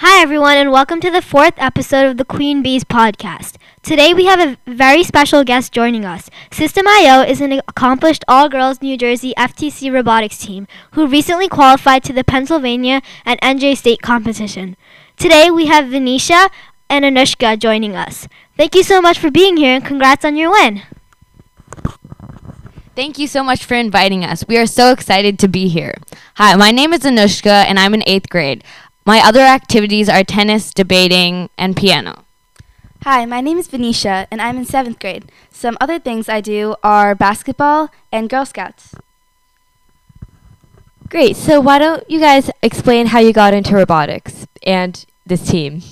Hi, everyone, and welcome to the fourth episode of the Queen Bees podcast. Today, we have a very special guest joining us. System IO is an accomplished all girls New Jersey FTC robotics team who recently qualified to the Pennsylvania and NJ State competition. Today, we have Venetia and Anushka joining us. Thank you so much for being here, and congrats on your win. Thank you so much for inviting us. We are so excited to be here. Hi, my name is Anushka, and I'm in eighth grade. My other activities are tennis, debating, and piano. Hi, my name is Venetia, and I'm in seventh grade. Some other things I do are basketball and Girl Scouts. Great. So why don't you guys explain how you got into robotics and this team?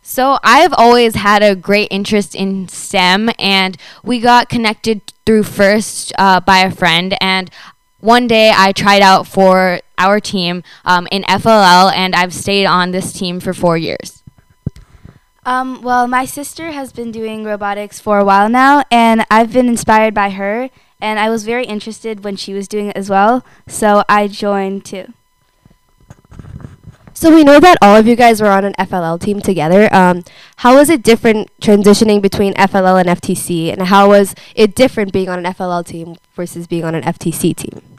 So I've always had a great interest in STEM, and we got connected through first uh, by a friend, and one day I tried out for our team um, in FLL, and I've stayed on this team for four years. Um, well, my sister has been doing robotics for a while now, and I've been inspired by her, and I was very interested when she was doing it as well, so I joined too. So we know that all of you guys were on an FLL team together. Um, how was it different transitioning between FLL and FTC, and how was it different being on an FLL team versus being on an FTC team?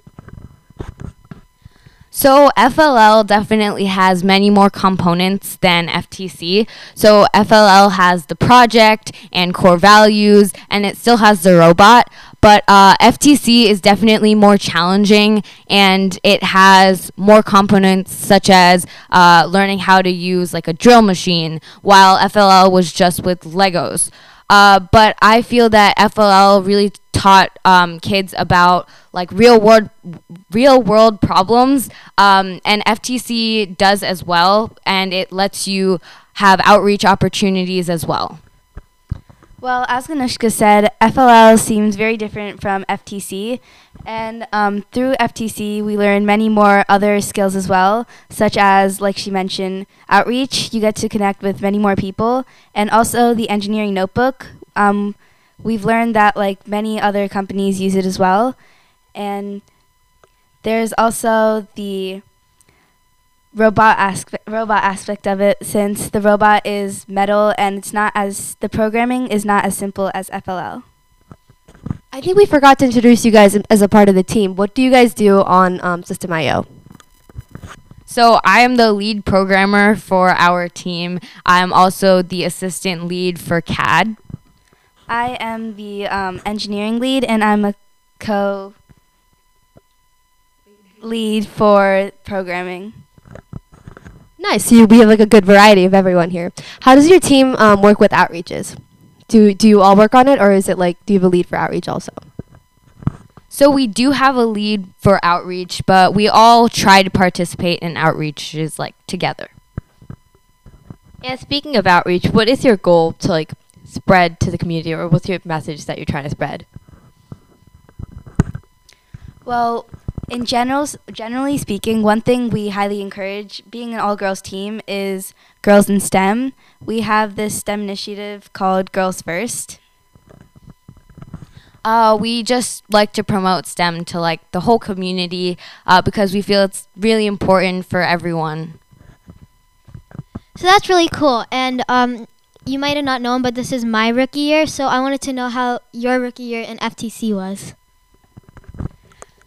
So FLL definitely has many more components than FTC. So FLL has the project and core values, and it still has the robot. But uh, FTC is definitely more challenging, and it has more components such as uh, learning how to use like a drill machine, while FLL was just with Legos. Uh, but I feel that FLL really taught um, kids about like real world real world problems, um, and FTC does as well, and it lets you have outreach opportunities as well. Well, as Anushka said, FLL seems very different from FTC, and um, through FTC we learn many more other skills as well, such as, like she mentioned, outreach. You get to connect with many more people, and also the engineering notebook. Um, we've learned that like many other companies use it as well, and there's also the robot aspect robot aspect of it since the robot is metal and it's not as the programming is not as simple as FLL. I think we forgot to introduce you guys as a part of the team. What do you guys do on um, System IO? So I am the lead programmer for our team. I'm also the assistant lead for CAD. I am the um, engineering lead and I'm a co lead for programming. Nice. So you, we have like a good variety of everyone here. How does your team um, work with outreaches? Do do you all work on it, or is it like do you have a lead for outreach also? So we do have a lead for outreach, but we all try to participate in outreaches like together. Yeah. Speaking of outreach, what is your goal to like spread to the community, or what's your message that you're trying to spread? Well, in general, generally speaking, one thing we highly encourage being an all girls team is girls in STEM. We have this STEM initiative called Girls First. Uh, we just like to promote STEM to like the whole community uh, because we feel it's really important for everyone. So that's really cool. And um, you might have not known, but this is my rookie year. So I wanted to know how your rookie year in FTC was.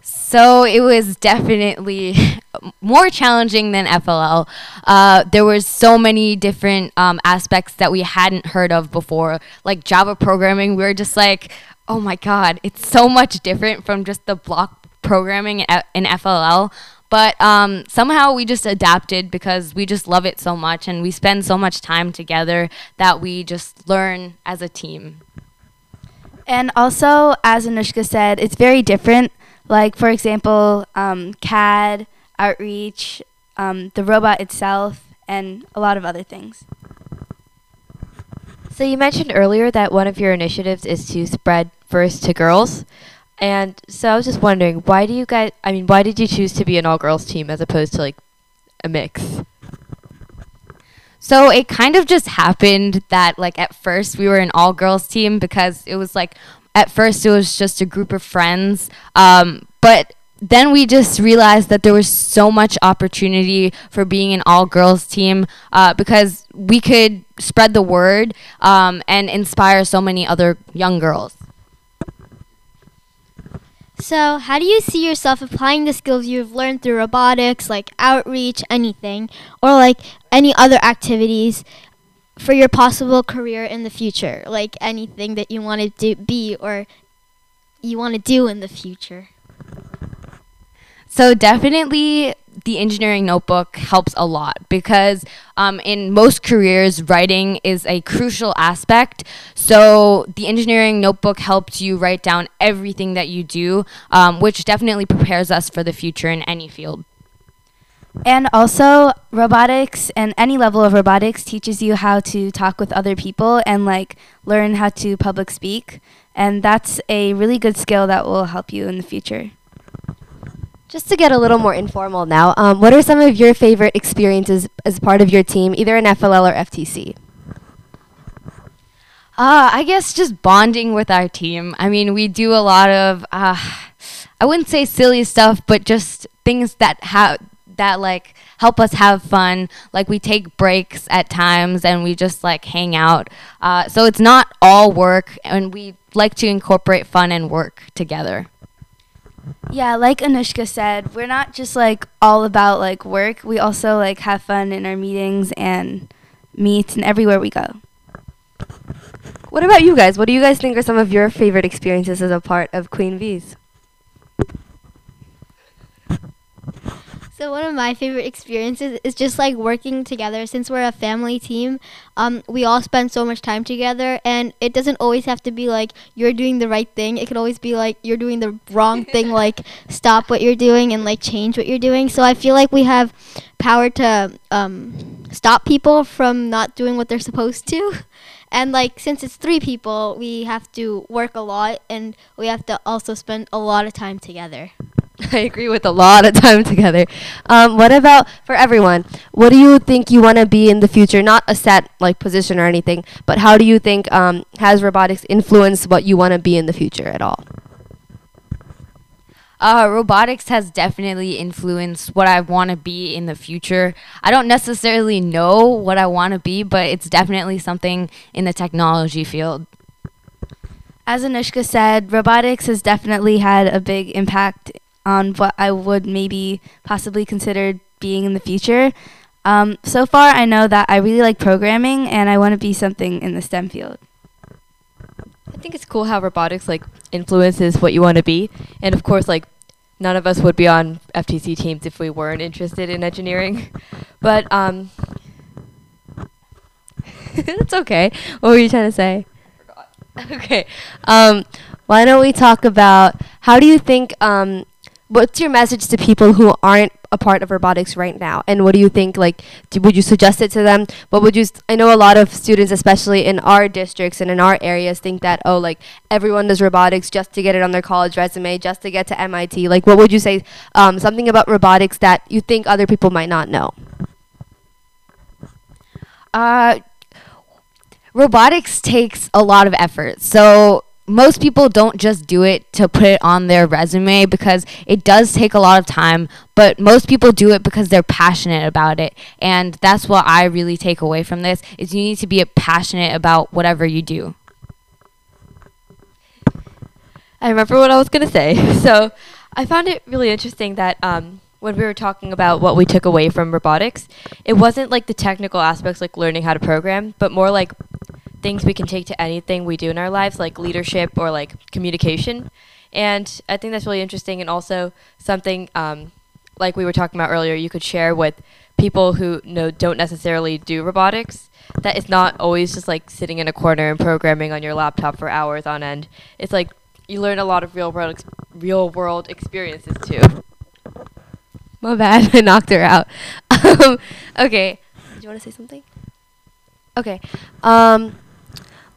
So it was definitely more challenging than FLL. Uh, there was so many different um, aspects that we hadn't heard of before, like Java programming. We were just like, oh my god, it's so much different from just the block programming in FLL. But um, somehow we just adapted because we just love it so much and we spend so much time together that we just learn as a team. And also, as Anushka said, it's very different. Like, for example, um, CAD, outreach, um, the robot itself, and a lot of other things. So you mentioned earlier that one of your initiatives is to spread first to girls. And so I was just wondering, why do you guys, I mean, why did you choose to be an all girls team as opposed to like a mix? So it kind of just happened that like at first we were an all girls team because it was like at first it was just a group of friends. Um, but then we just realized that there was so much opportunity for being an all girls team uh, because we could spread the word um, and inspire so many other young girls. So, how do you see yourself applying the skills you've learned through robotics, like outreach, anything, or like any other activities for your possible career in the future? Like anything that you want to do, be or you want to do in the future? So definitely the engineering notebook helps a lot because um, in most careers, writing is a crucial aspect. So the engineering notebook helps you write down everything that you do, um, which definitely prepares us for the future in any field. And also, robotics and any level of robotics teaches you how to talk with other people and like learn how to public speak. And that's a really good skill that will help you in the future. Just to get a little more informal now, um, what are some of your favorite experiences as part of your team, either in FLL or FTC? Uh, I guess just bonding with our team. I mean, we do a lot of, uh, I wouldn't say silly stuff, but just things that have that like help us have fun. Like we take breaks at times and we just like hang out. Uh, so it's not all work, and we like to incorporate fun and work together. Yeah, like Anushka said, we're not just like all about like work. We also like have fun in our meetings and meet and everywhere we go. What about you guys? What do you guys think are some of your favorite experiences as a part of Queen Bees? So one of my favorite experiences is just like working together. Since we're a family team, um, we all spend so much time together, and it doesn't always have to be like you're doing the right thing. It could always be like you're doing the wrong thing. Like stop what you're doing and like change what you're doing. So I feel like we have power to um, stop people from not doing what they're supposed to. And like since it's three people, we have to work a lot, and we have to also spend a lot of time together. I agree with a lot of time together. Um, what about for everyone? What do you think you want to be in the future? Not a set like position or anything, but how do you think um, has robotics influenced what you want to be in the future at all? Uh, robotics has definitely influenced what I want to be in the future. I don't necessarily know what I want to be, but it's definitely something in the technology field. As Anushka said, robotics has definitely had a big impact on what I would maybe possibly consider being in the future. Um, so far, I know that I really like programming and I want to be something in the STEM field. I think it's cool how robotics like influences what you want to be, and of course, like none of us would be on FTC teams if we weren't interested in engineering. But um, it's okay. What were you trying to say? Okay. Um, why don't we talk about how do you think um, what's your message to people who aren't a part of robotics right now? And what do you think like do, would you suggest it to them? What would you i know a lot of students especially in our districts and in our areas think that oh like everyone does robotics just to get it on their college resume just to get to mit like what would you say um, something about robotics that you think other people might not know? Uh, robotics takes a lot of effort. So most people don't just do it to put it on their resume because it does take a lot of time, but most people do it because they're passionate about it. And that's what I really take away from this is you need to be passionate about whatever you do. I remember what I was going to say. So I found it really interesting that um, when we were talking about what we took away from robotics, it wasn't like the technical aspects like learning how to program, but more like things we can take to anything we do in our lives, like leadership or like communication. And I think that's really interesting, and also something um, like we were talking about earlier, you could share with people who know don't necessarily do robotics. That it's not always just like sitting in a corner and programming on your laptop for hours on end. It's like you learn a lot of real world ex- real world experiences too. my bad i knocked her out um, okay do you want to say something okay um,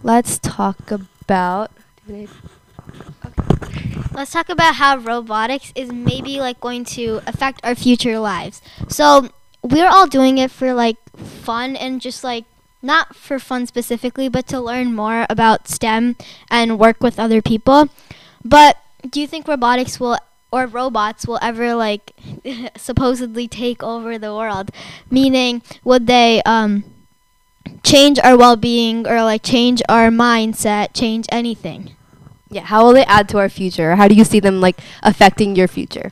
let's talk about Let's talk about how robotics is maybe like going to affect our future lives. So, we're all doing it for like fun and just like not for fun specifically, but to learn more about STEM and work with other people. But do you think robotics will or robots will ever like supposedly take over the world. Meaning, would they um change our well-being or like change our mindset, change anything? Yeah, how will they add to our future? How do you see them like affecting your future?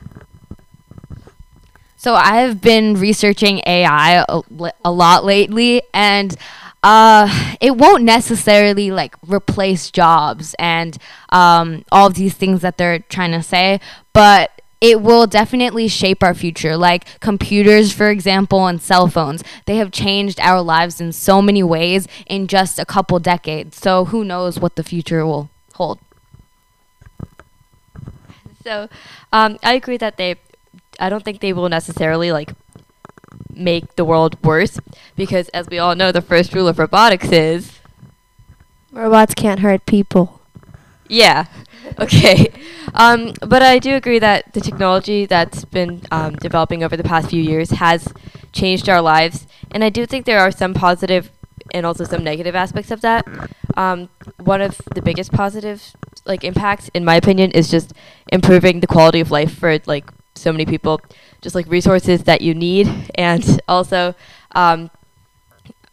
So I've been researching AI a, li- a lot lately, and uh, it won't necessarily like replace jobs and um, all of these things that they're trying to say, but it will definitely shape our future. Like computers, for example, and cell phones, they have changed our lives in so many ways in just a couple decades. So who knows what the future will hold. So, um, I agree that they. I don't think they will necessarily like make the world worse because, as we all know, the first rule of robotics is Robots can't hurt people. yeah. Okay. Um, but I do agree that the technology that's been um, developing over the past few years has changed our lives, and I do think there are some positive and also some negative aspects of that. Um, one of the biggest positive like impacts, in my opinion, is just improving the quality of life for like so many people, just like resources that you need, and also um,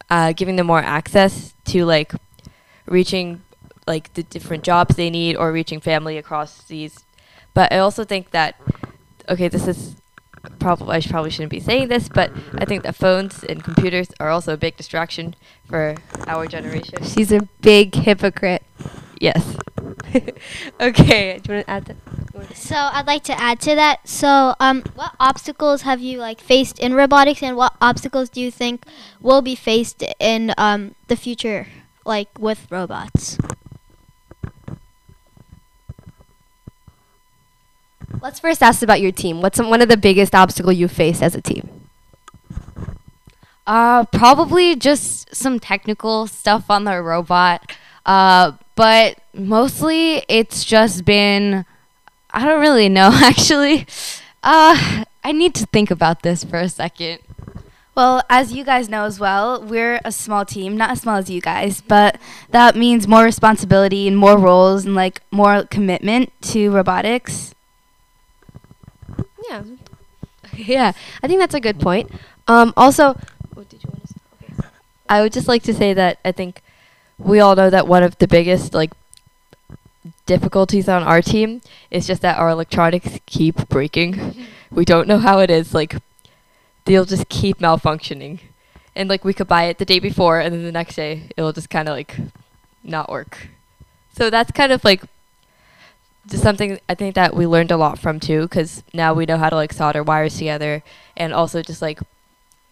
uh, giving them more access to like reaching like the different jobs they need or reaching family across these. But I also think that okay, this is probably I sh- probably shouldn't be saying this, but I think that phones and computers are also a big distraction for our generation. She's a big hypocrite. Yes. Okay, do you want to add that? So I'd like to add to that. So, um, what obstacles have you like faced in robotics, and what obstacles do you think will be faced in um the future, like with robots? Let's first ask about your team. What's some, one of the biggest obstacles you faced as a team? Uh, probably just some technical stuff on the robot. Uh, but mostly it's just been I don't really know actually. Uh, I need to think about this for a second. Well, as you guys know as well, we're a small team, not as small as you guys, but that means more responsibility and more roles and like more commitment to robotics. Yeah. yeah, I think that's a good point. Um, also, what did you want to say? Okay. I would just like to say that I think we all know that one of the biggest like difficulties on our team is just that our electronics keep breaking. we don't know how it is. Like they'll just keep malfunctioning. And like we could buy it the day before and then the next day it'll just kind of like not work. So that's kind of like just something I think that we learned a lot from too cuz now we know how to like solder wires together and also just like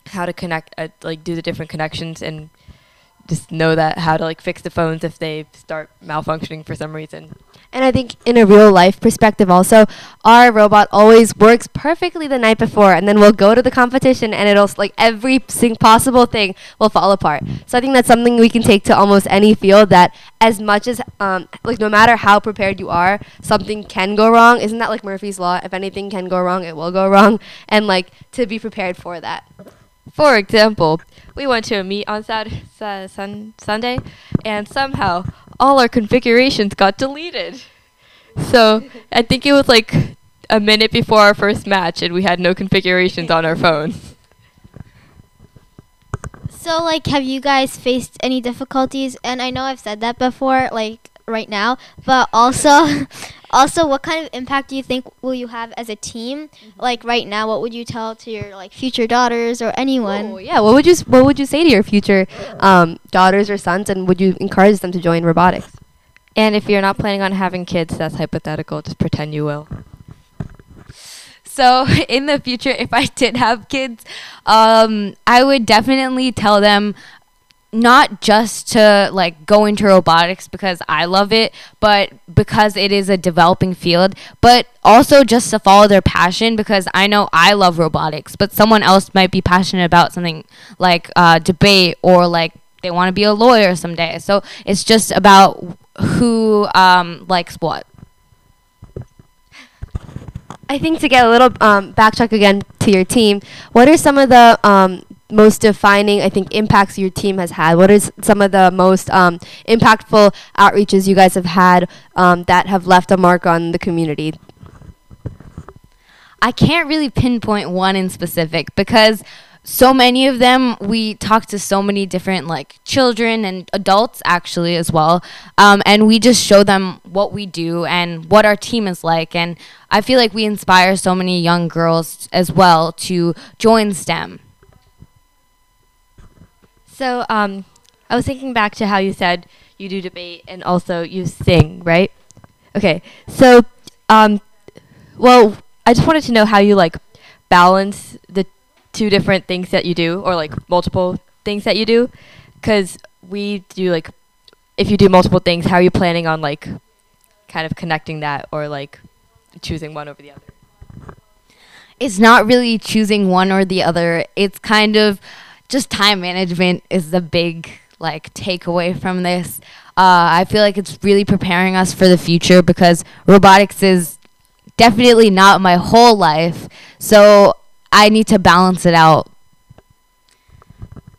how to connect uh, like do the different connections and just know that how to like fix the phones if they start malfunctioning for some reason. And I think in a real life perspective also, our robot always works perfectly the night before and then we'll go to the competition and it'll like every possible thing will fall apart. So I think that's something we can take to almost any field that as much as um like no matter how prepared you are, something can go wrong. Isn't that like Murphy's law? If anything can go wrong, it will go wrong and like to be prepared for that. For example, we went to a meet on Saturday, sun, Sunday, and somehow all our configurations got deleted. So I think it was like a minute before our first match, and we had no configurations on our phones. So, like, have you guys faced any difficulties? And I know I've said that before, like right now, but also, also, what kind of impact do you think will you have as a team? Like right now, what would you tell to your like future daughters or anyone? Oh, yeah. What would you s- What would you say to your future um, daughters or sons, and would you encourage them to join robotics? And if you're not planning on having kids, that's hypothetical. Just pretend you will. So in the future, if I did have kids, um, I would definitely tell them not just to like go into robotics because I love it, but because it is a developing field, but also just to follow their passion because I know I love robotics, but someone else might be passionate about something like uh, debate or like they want to be a lawyer someday. So it's just about who um, likes what. I think to get a little um, backtrack again to your team, what are some of the um, most defining, I think, impacts your team has had? What is some of the most um, impactful outreaches you guys have had um, that have left a mark on the community? I can't really pinpoint one in specific because so many of them we talk to so many different like children and adults actually as well um, and we just show them what we do and what our team is like and i feel like we inspire so many young girls as well to join stem So, um, I was thinking back to how you said you do debate and also you sing, right? Okay. So, um, well, I just wanted to know how you like balance the two different things that you do, or like multiple things that you do, because we do like if you do multiple things, how are you planning on like kind of connecting that or like choosing one over the other? it's not really choosing one or the other. It's kind of just time management is the big like takeaway from this. Uh, I feel like it's really preparing us for the future because robotics is definitely not my whole life. So I need to balance it out.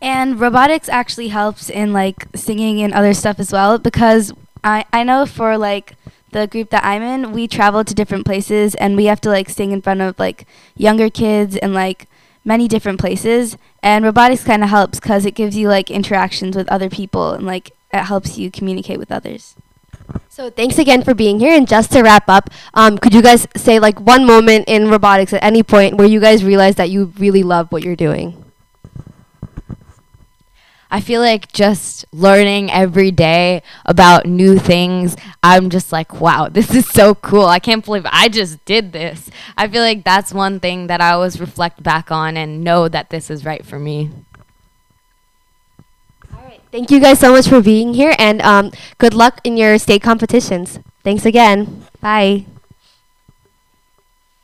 And robotics actually helps in like singing and other stuff as well because I I know for like the group that I'm in, we travel to different places and we have to like sing in front of like younger kids and like many different places and robotics kind of helps cuz it gives you like interactions with other people and like it helps you communicate with others. So thanks again for being here. And just to wrap up, um, could you guys say like one moment in robotics at any point where you guys realized that you really love what you're doing? I feel like just learning every day about new things. I'm just like, wow, this is so cool. I can't believe I just did this. I feel like that's one thing that I always reflect back on and know that this is right for me. All right. Thank you guys so much for being here, and um, good luck in your state competitions. Thanks again. Bye.